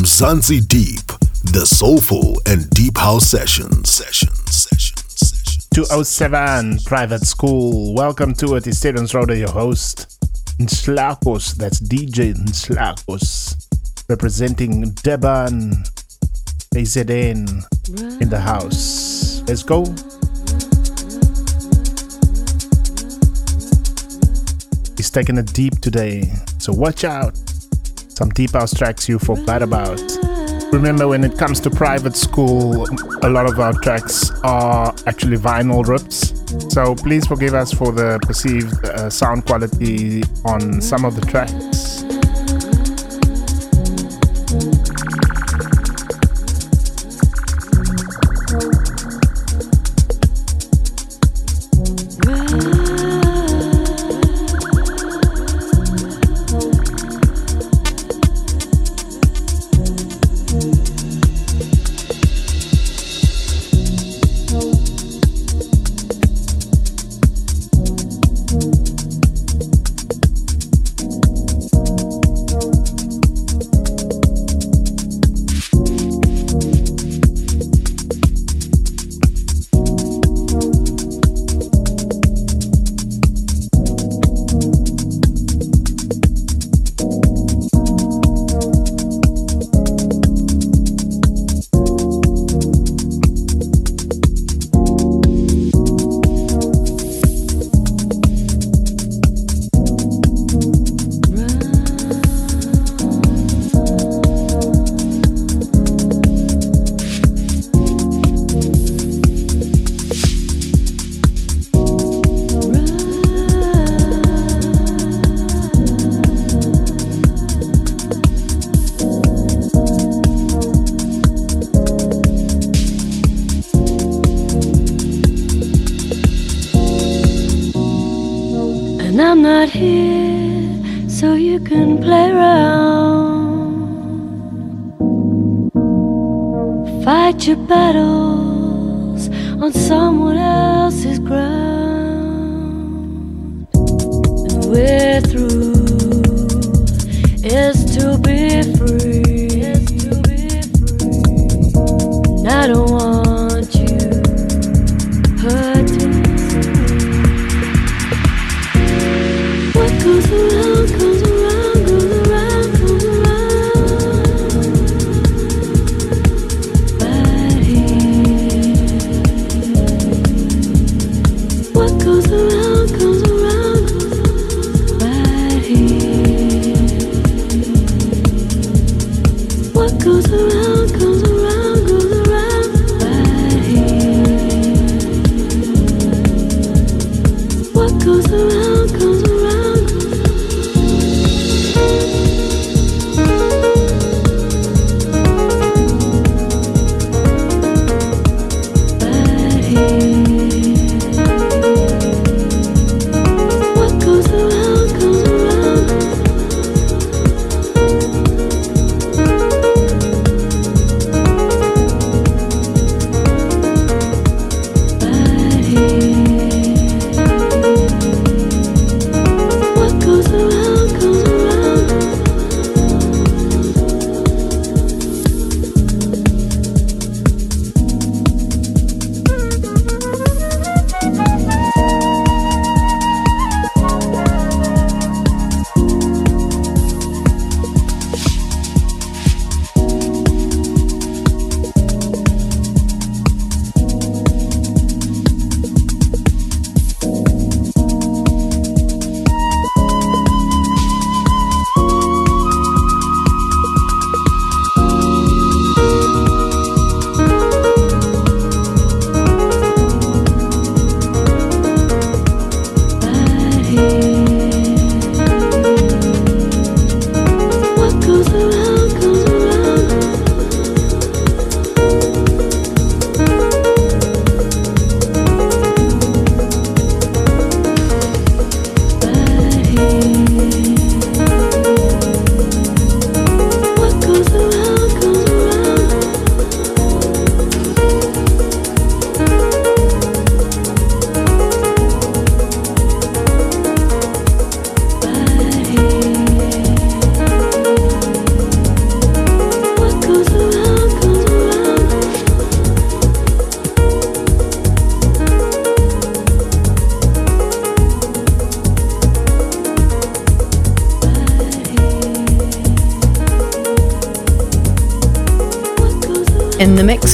Mzansi Deep, the soulful and deep house sessions. Sessions, sessions, sessions. 207 Private School. Welcome to it. It's Stevens Roder, your host. Nslakos, that's DJ Nslakos, representing Durban KZN in the house. Let's go. He's taking it deep today, so watch out. Some deep house tracks you forgot about. Remember, when it comes to private school, a lot of our tracks are actually vinyl rips. So please forgive us for the perceived uh, sound quality on some of the tracks.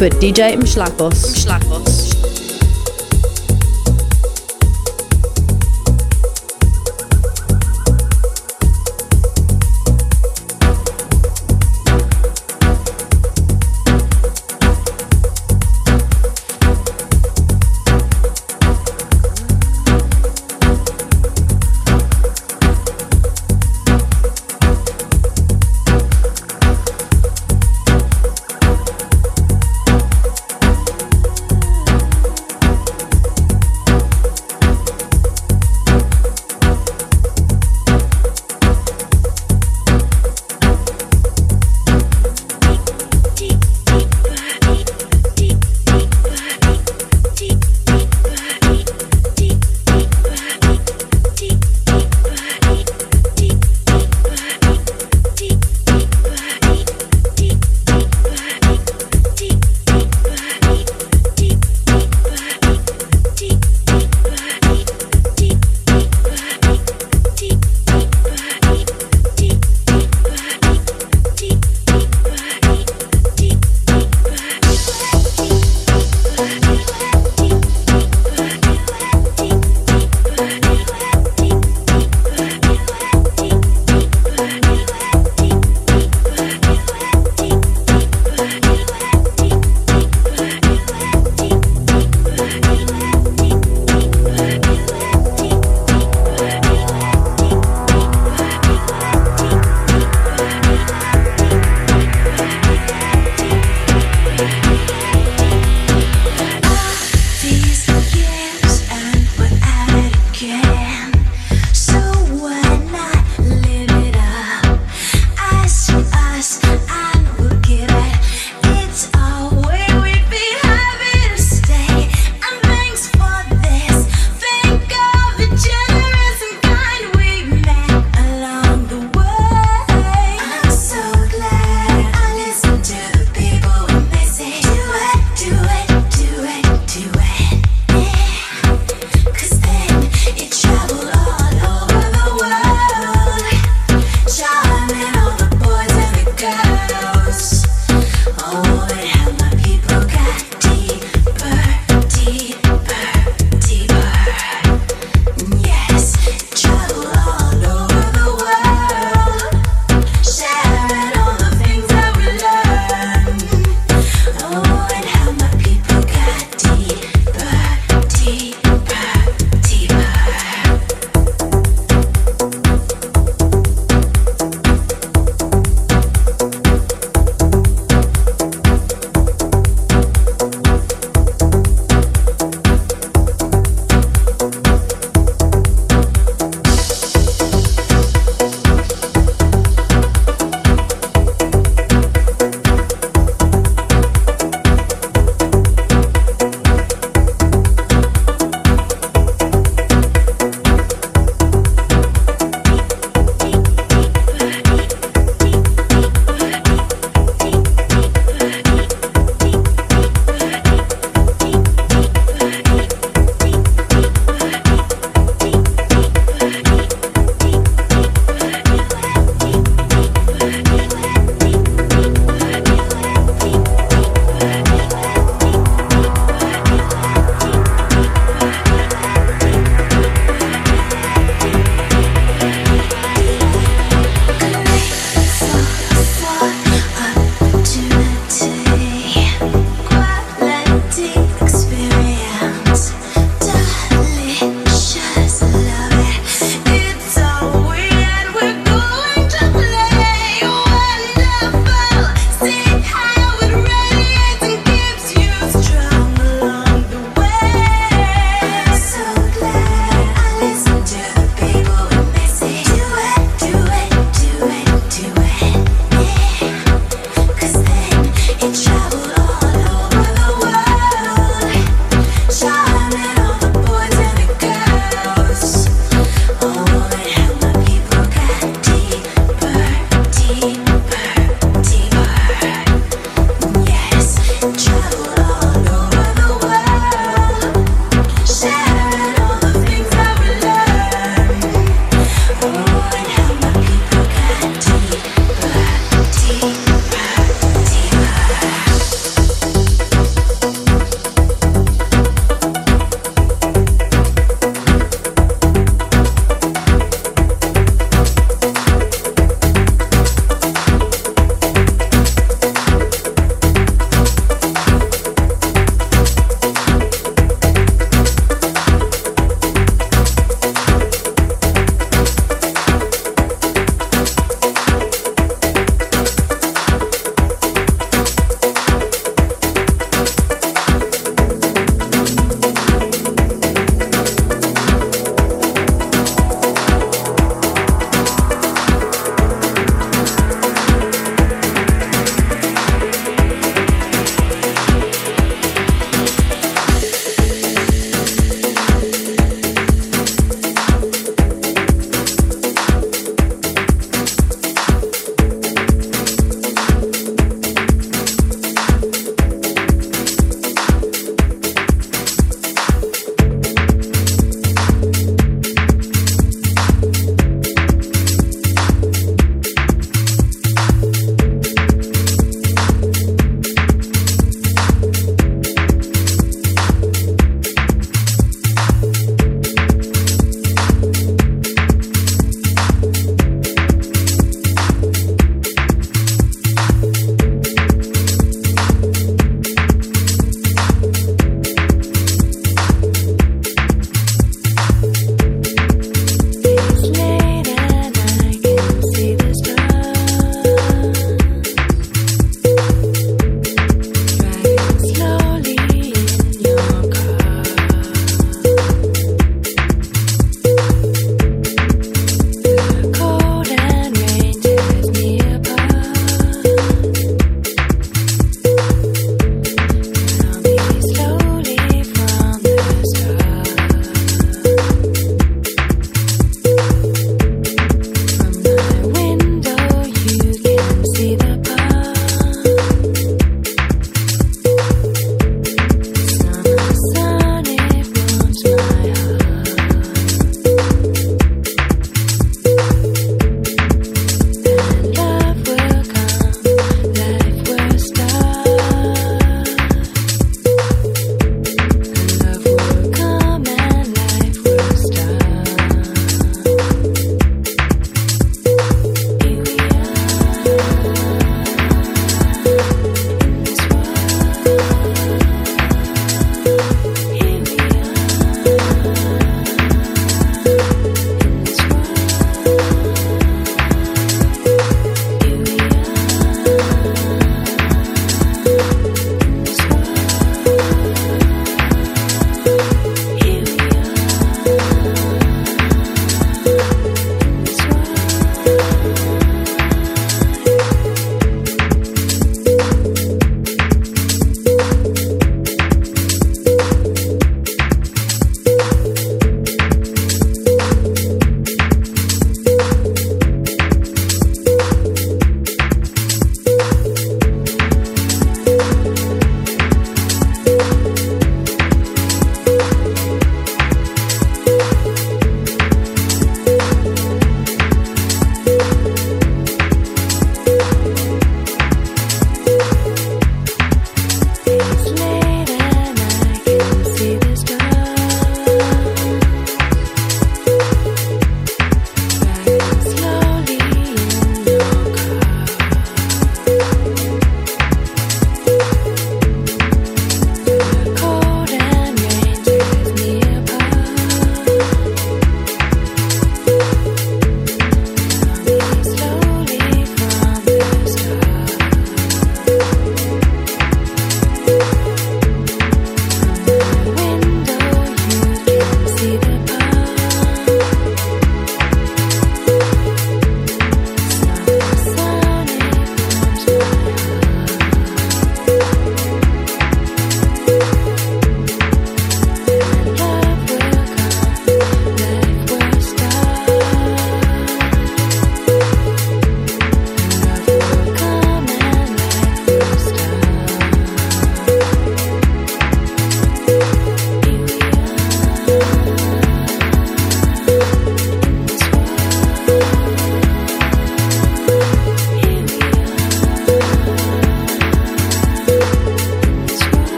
With DJ the mix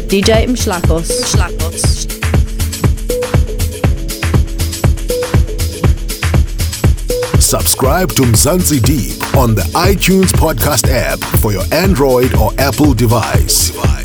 DJ. Mshlakos. Subscribe to Mzansi Deep on the iTunes podcast app for your Android or Apple device.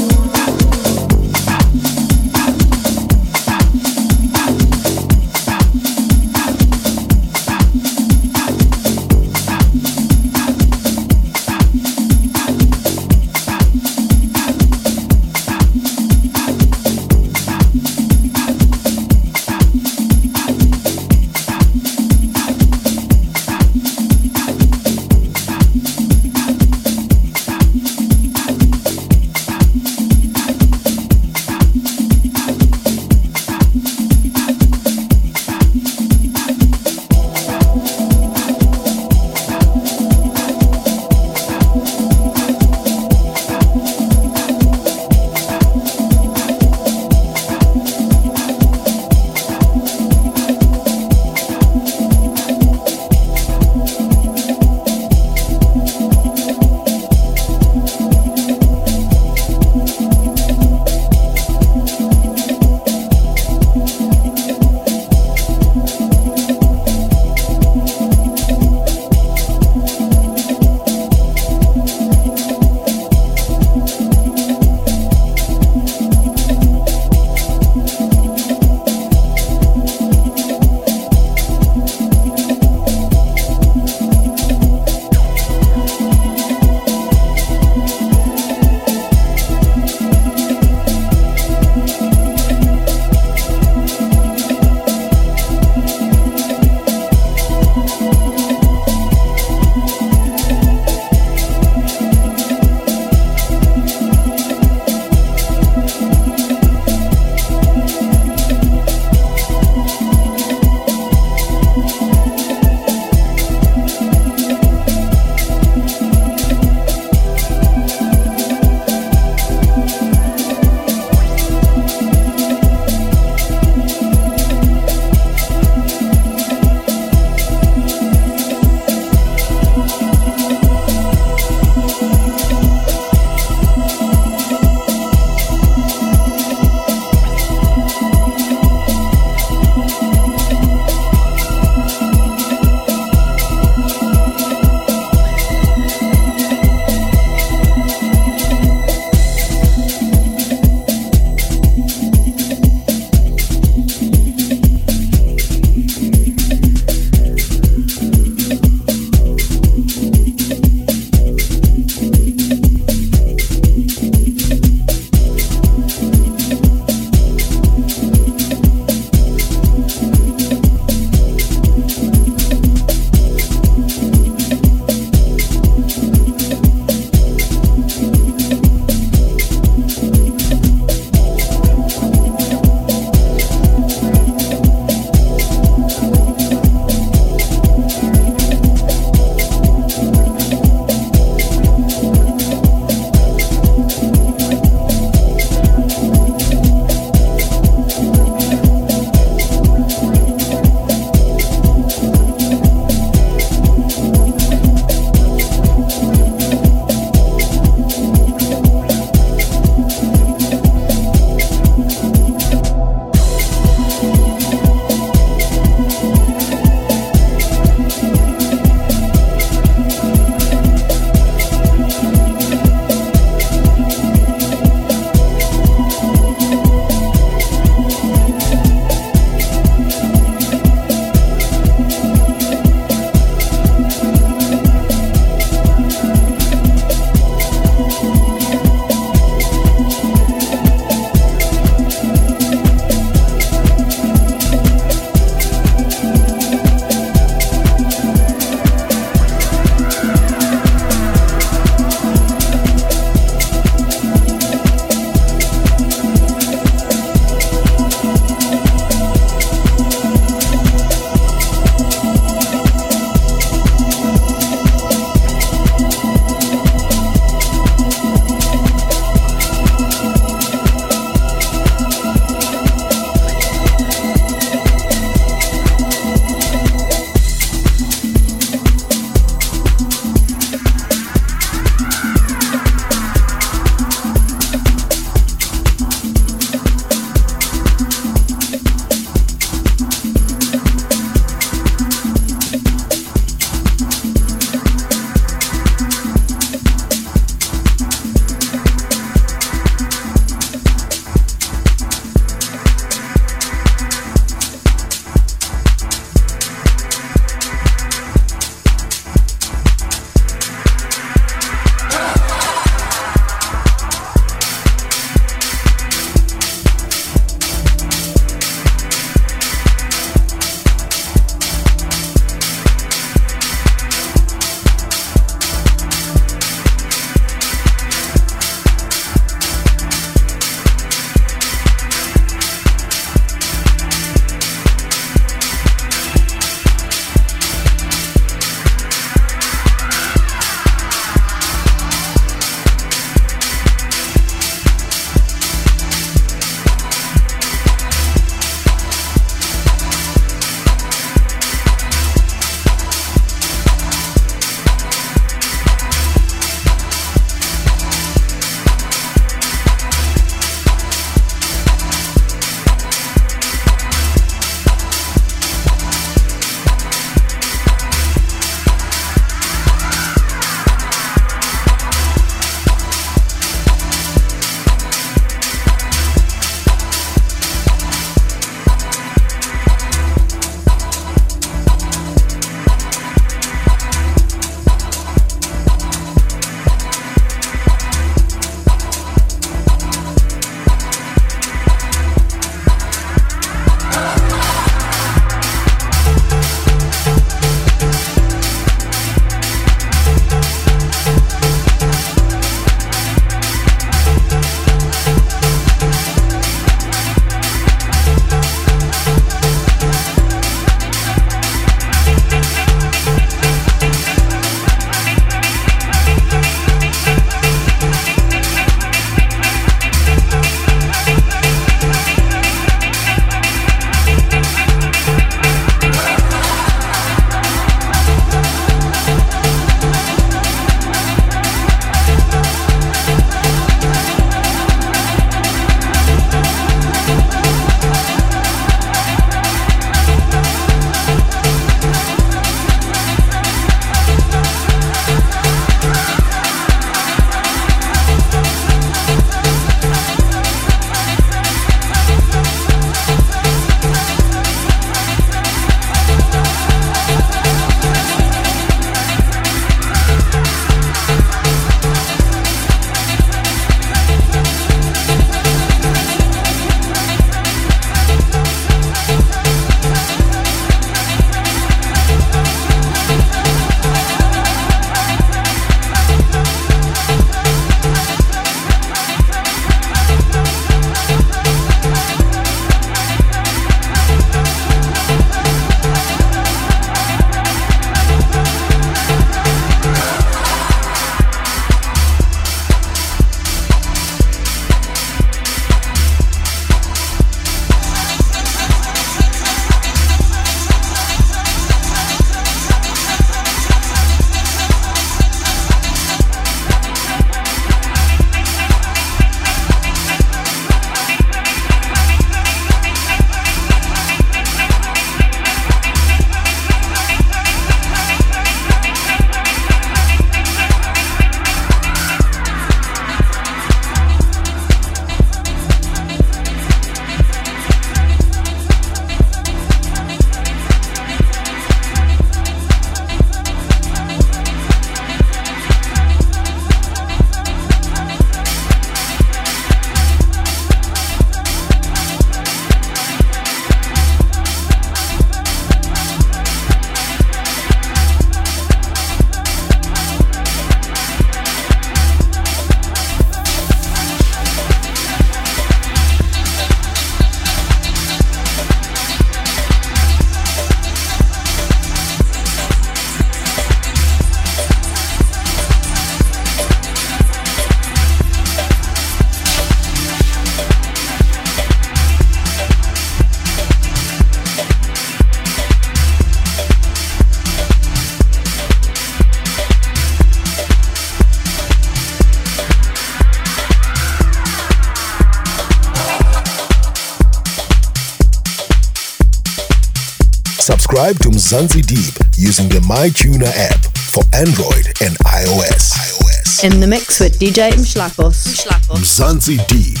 subscribe to Mzanzi Deep using the MyTuner app for Android and iOS. iOS. In the mix with DJ Mshlakos. Mzanzi Deep,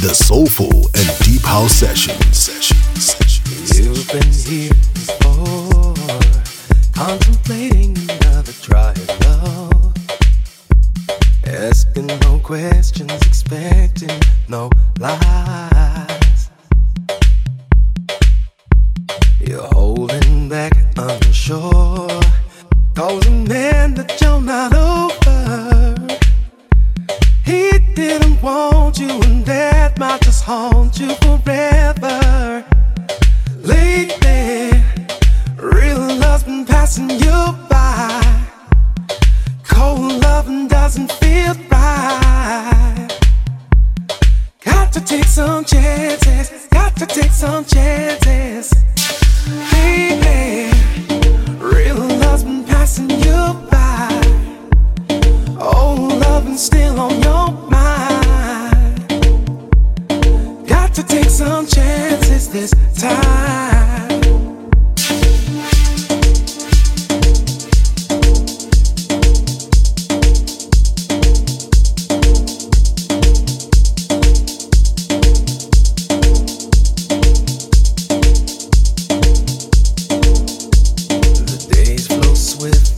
the soulful and deep house session. session, session, session. You've been here with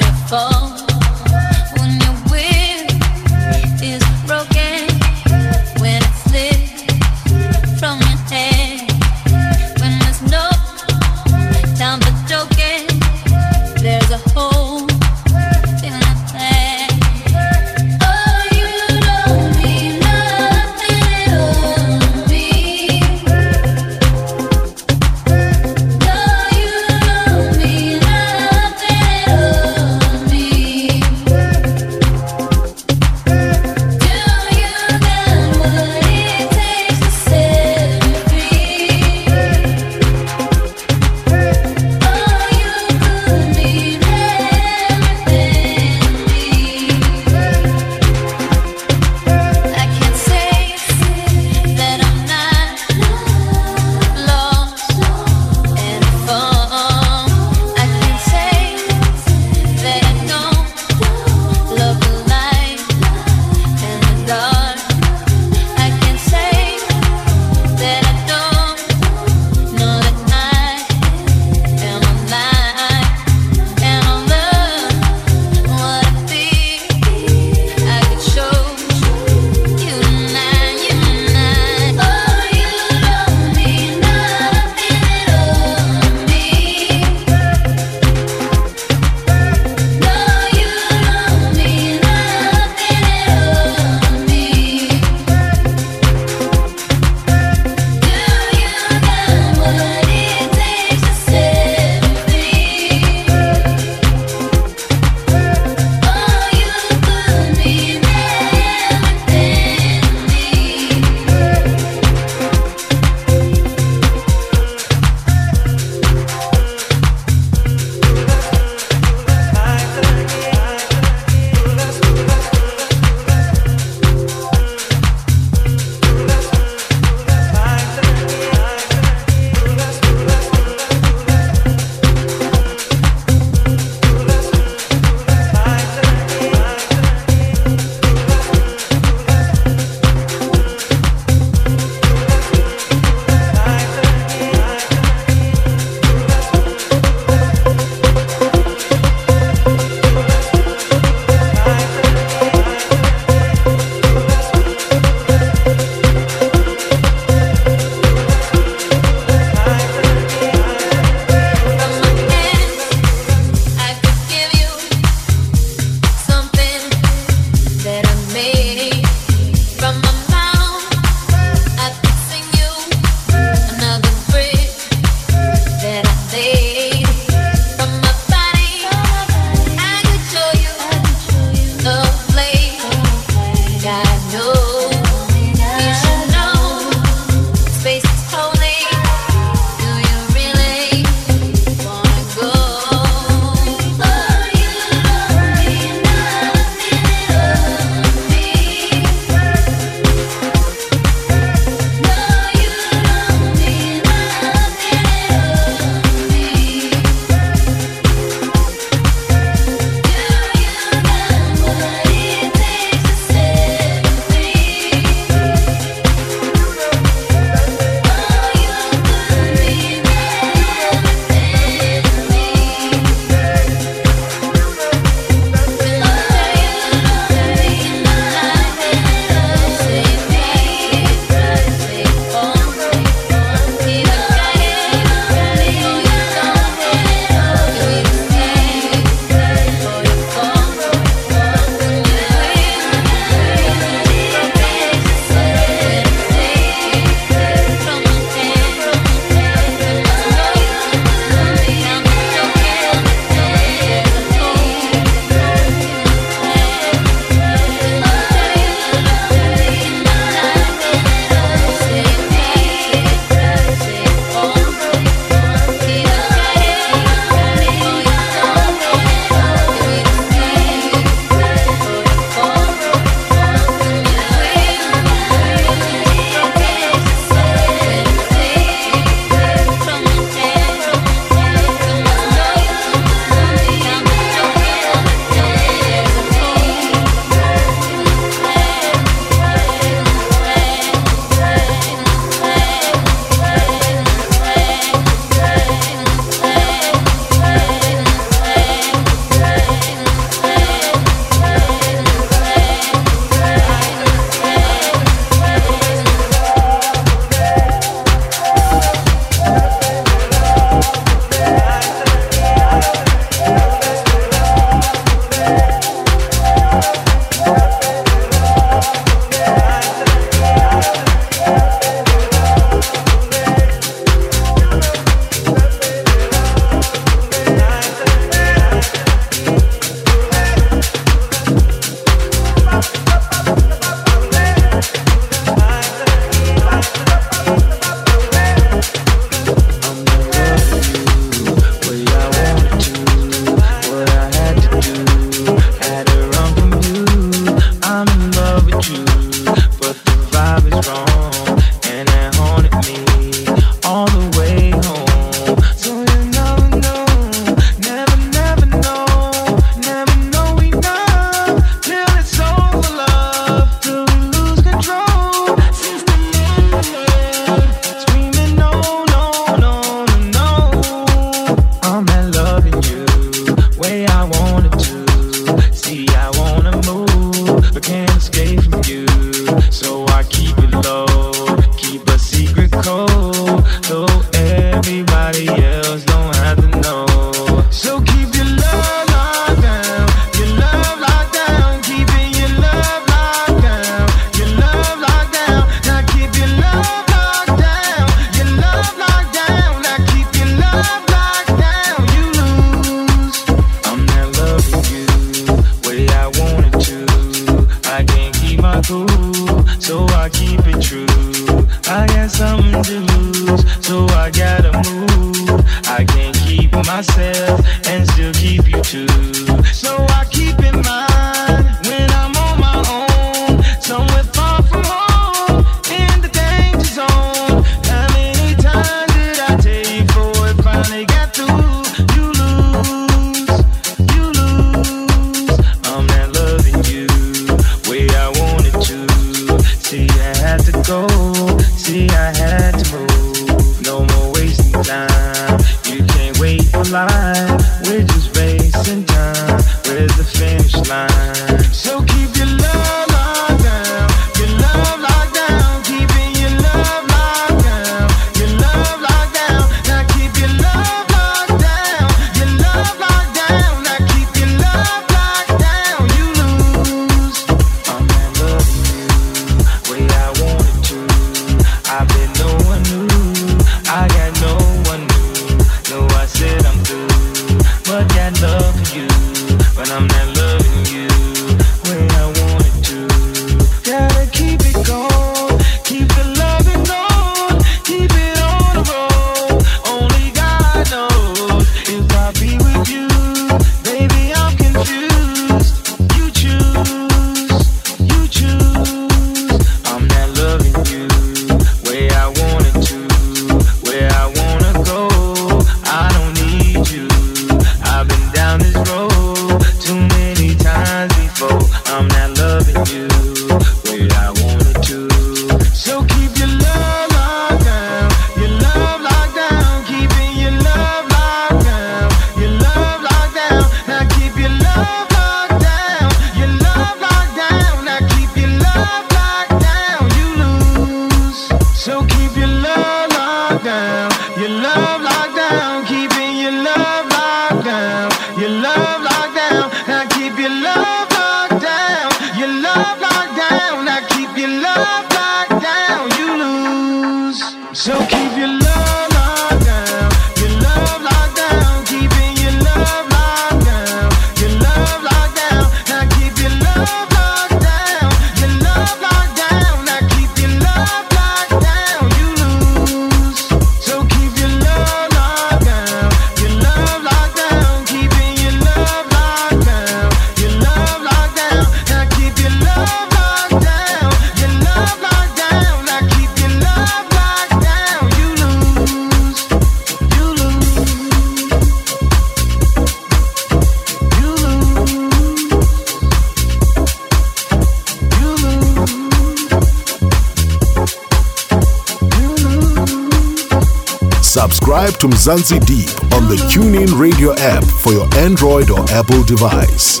subscribe to Mzanzi Deep on the TuneIn Radio app for your Android or Apple device.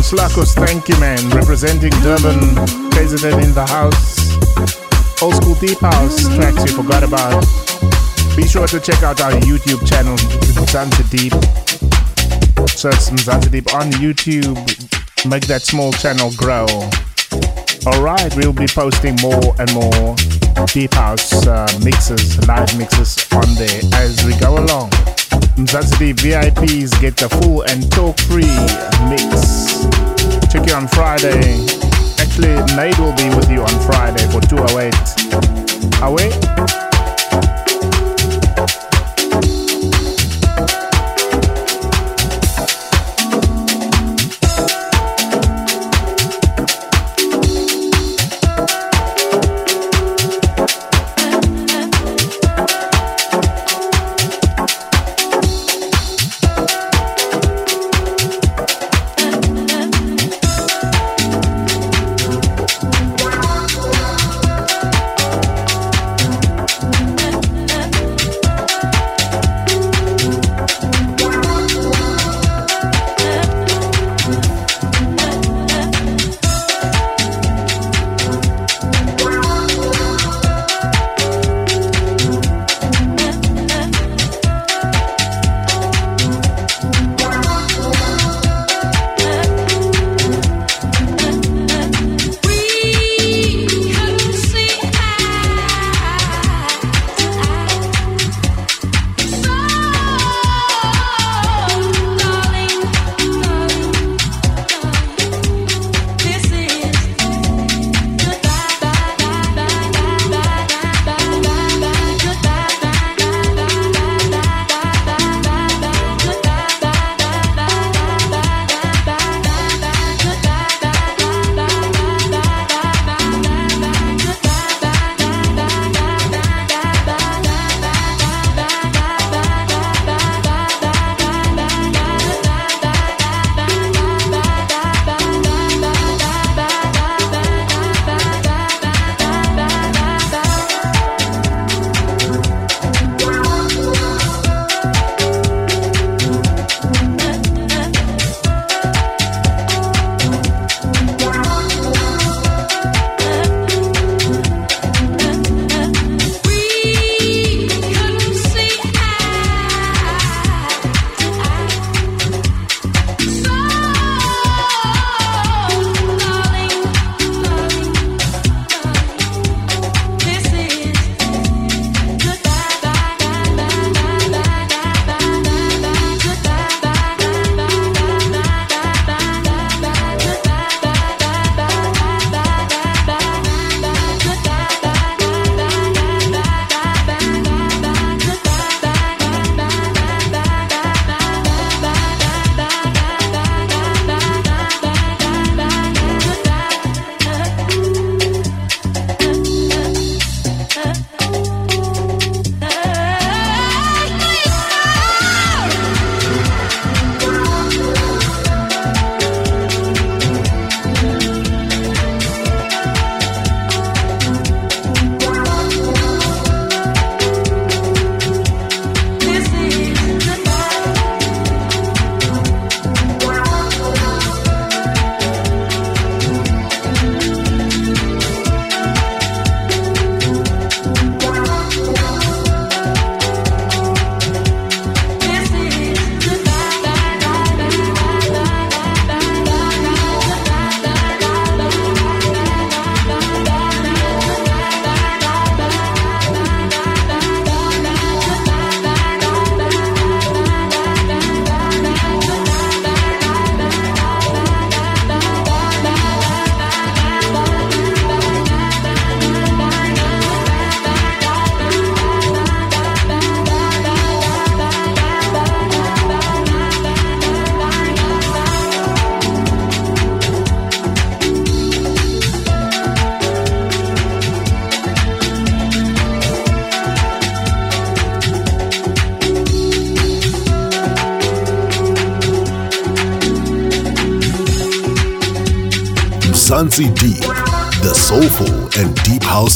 Slakos, thank you, man. Representing Durban, president in the house. Old school deep house tracks you forgot about. Be sure to check out our YouTube channel, Mzanzi Deep. Search Mzanzi Deep on YouTube. Make that small channel grow. Alright, we'll be posting more and more deep house uh, mixes, live mixes on there as we go along. That's the VIPs get the full and talk free mix. Check it on Friday. Actually, Nate will be with you on Friday for 208. Away?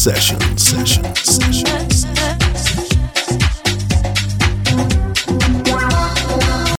Mzansi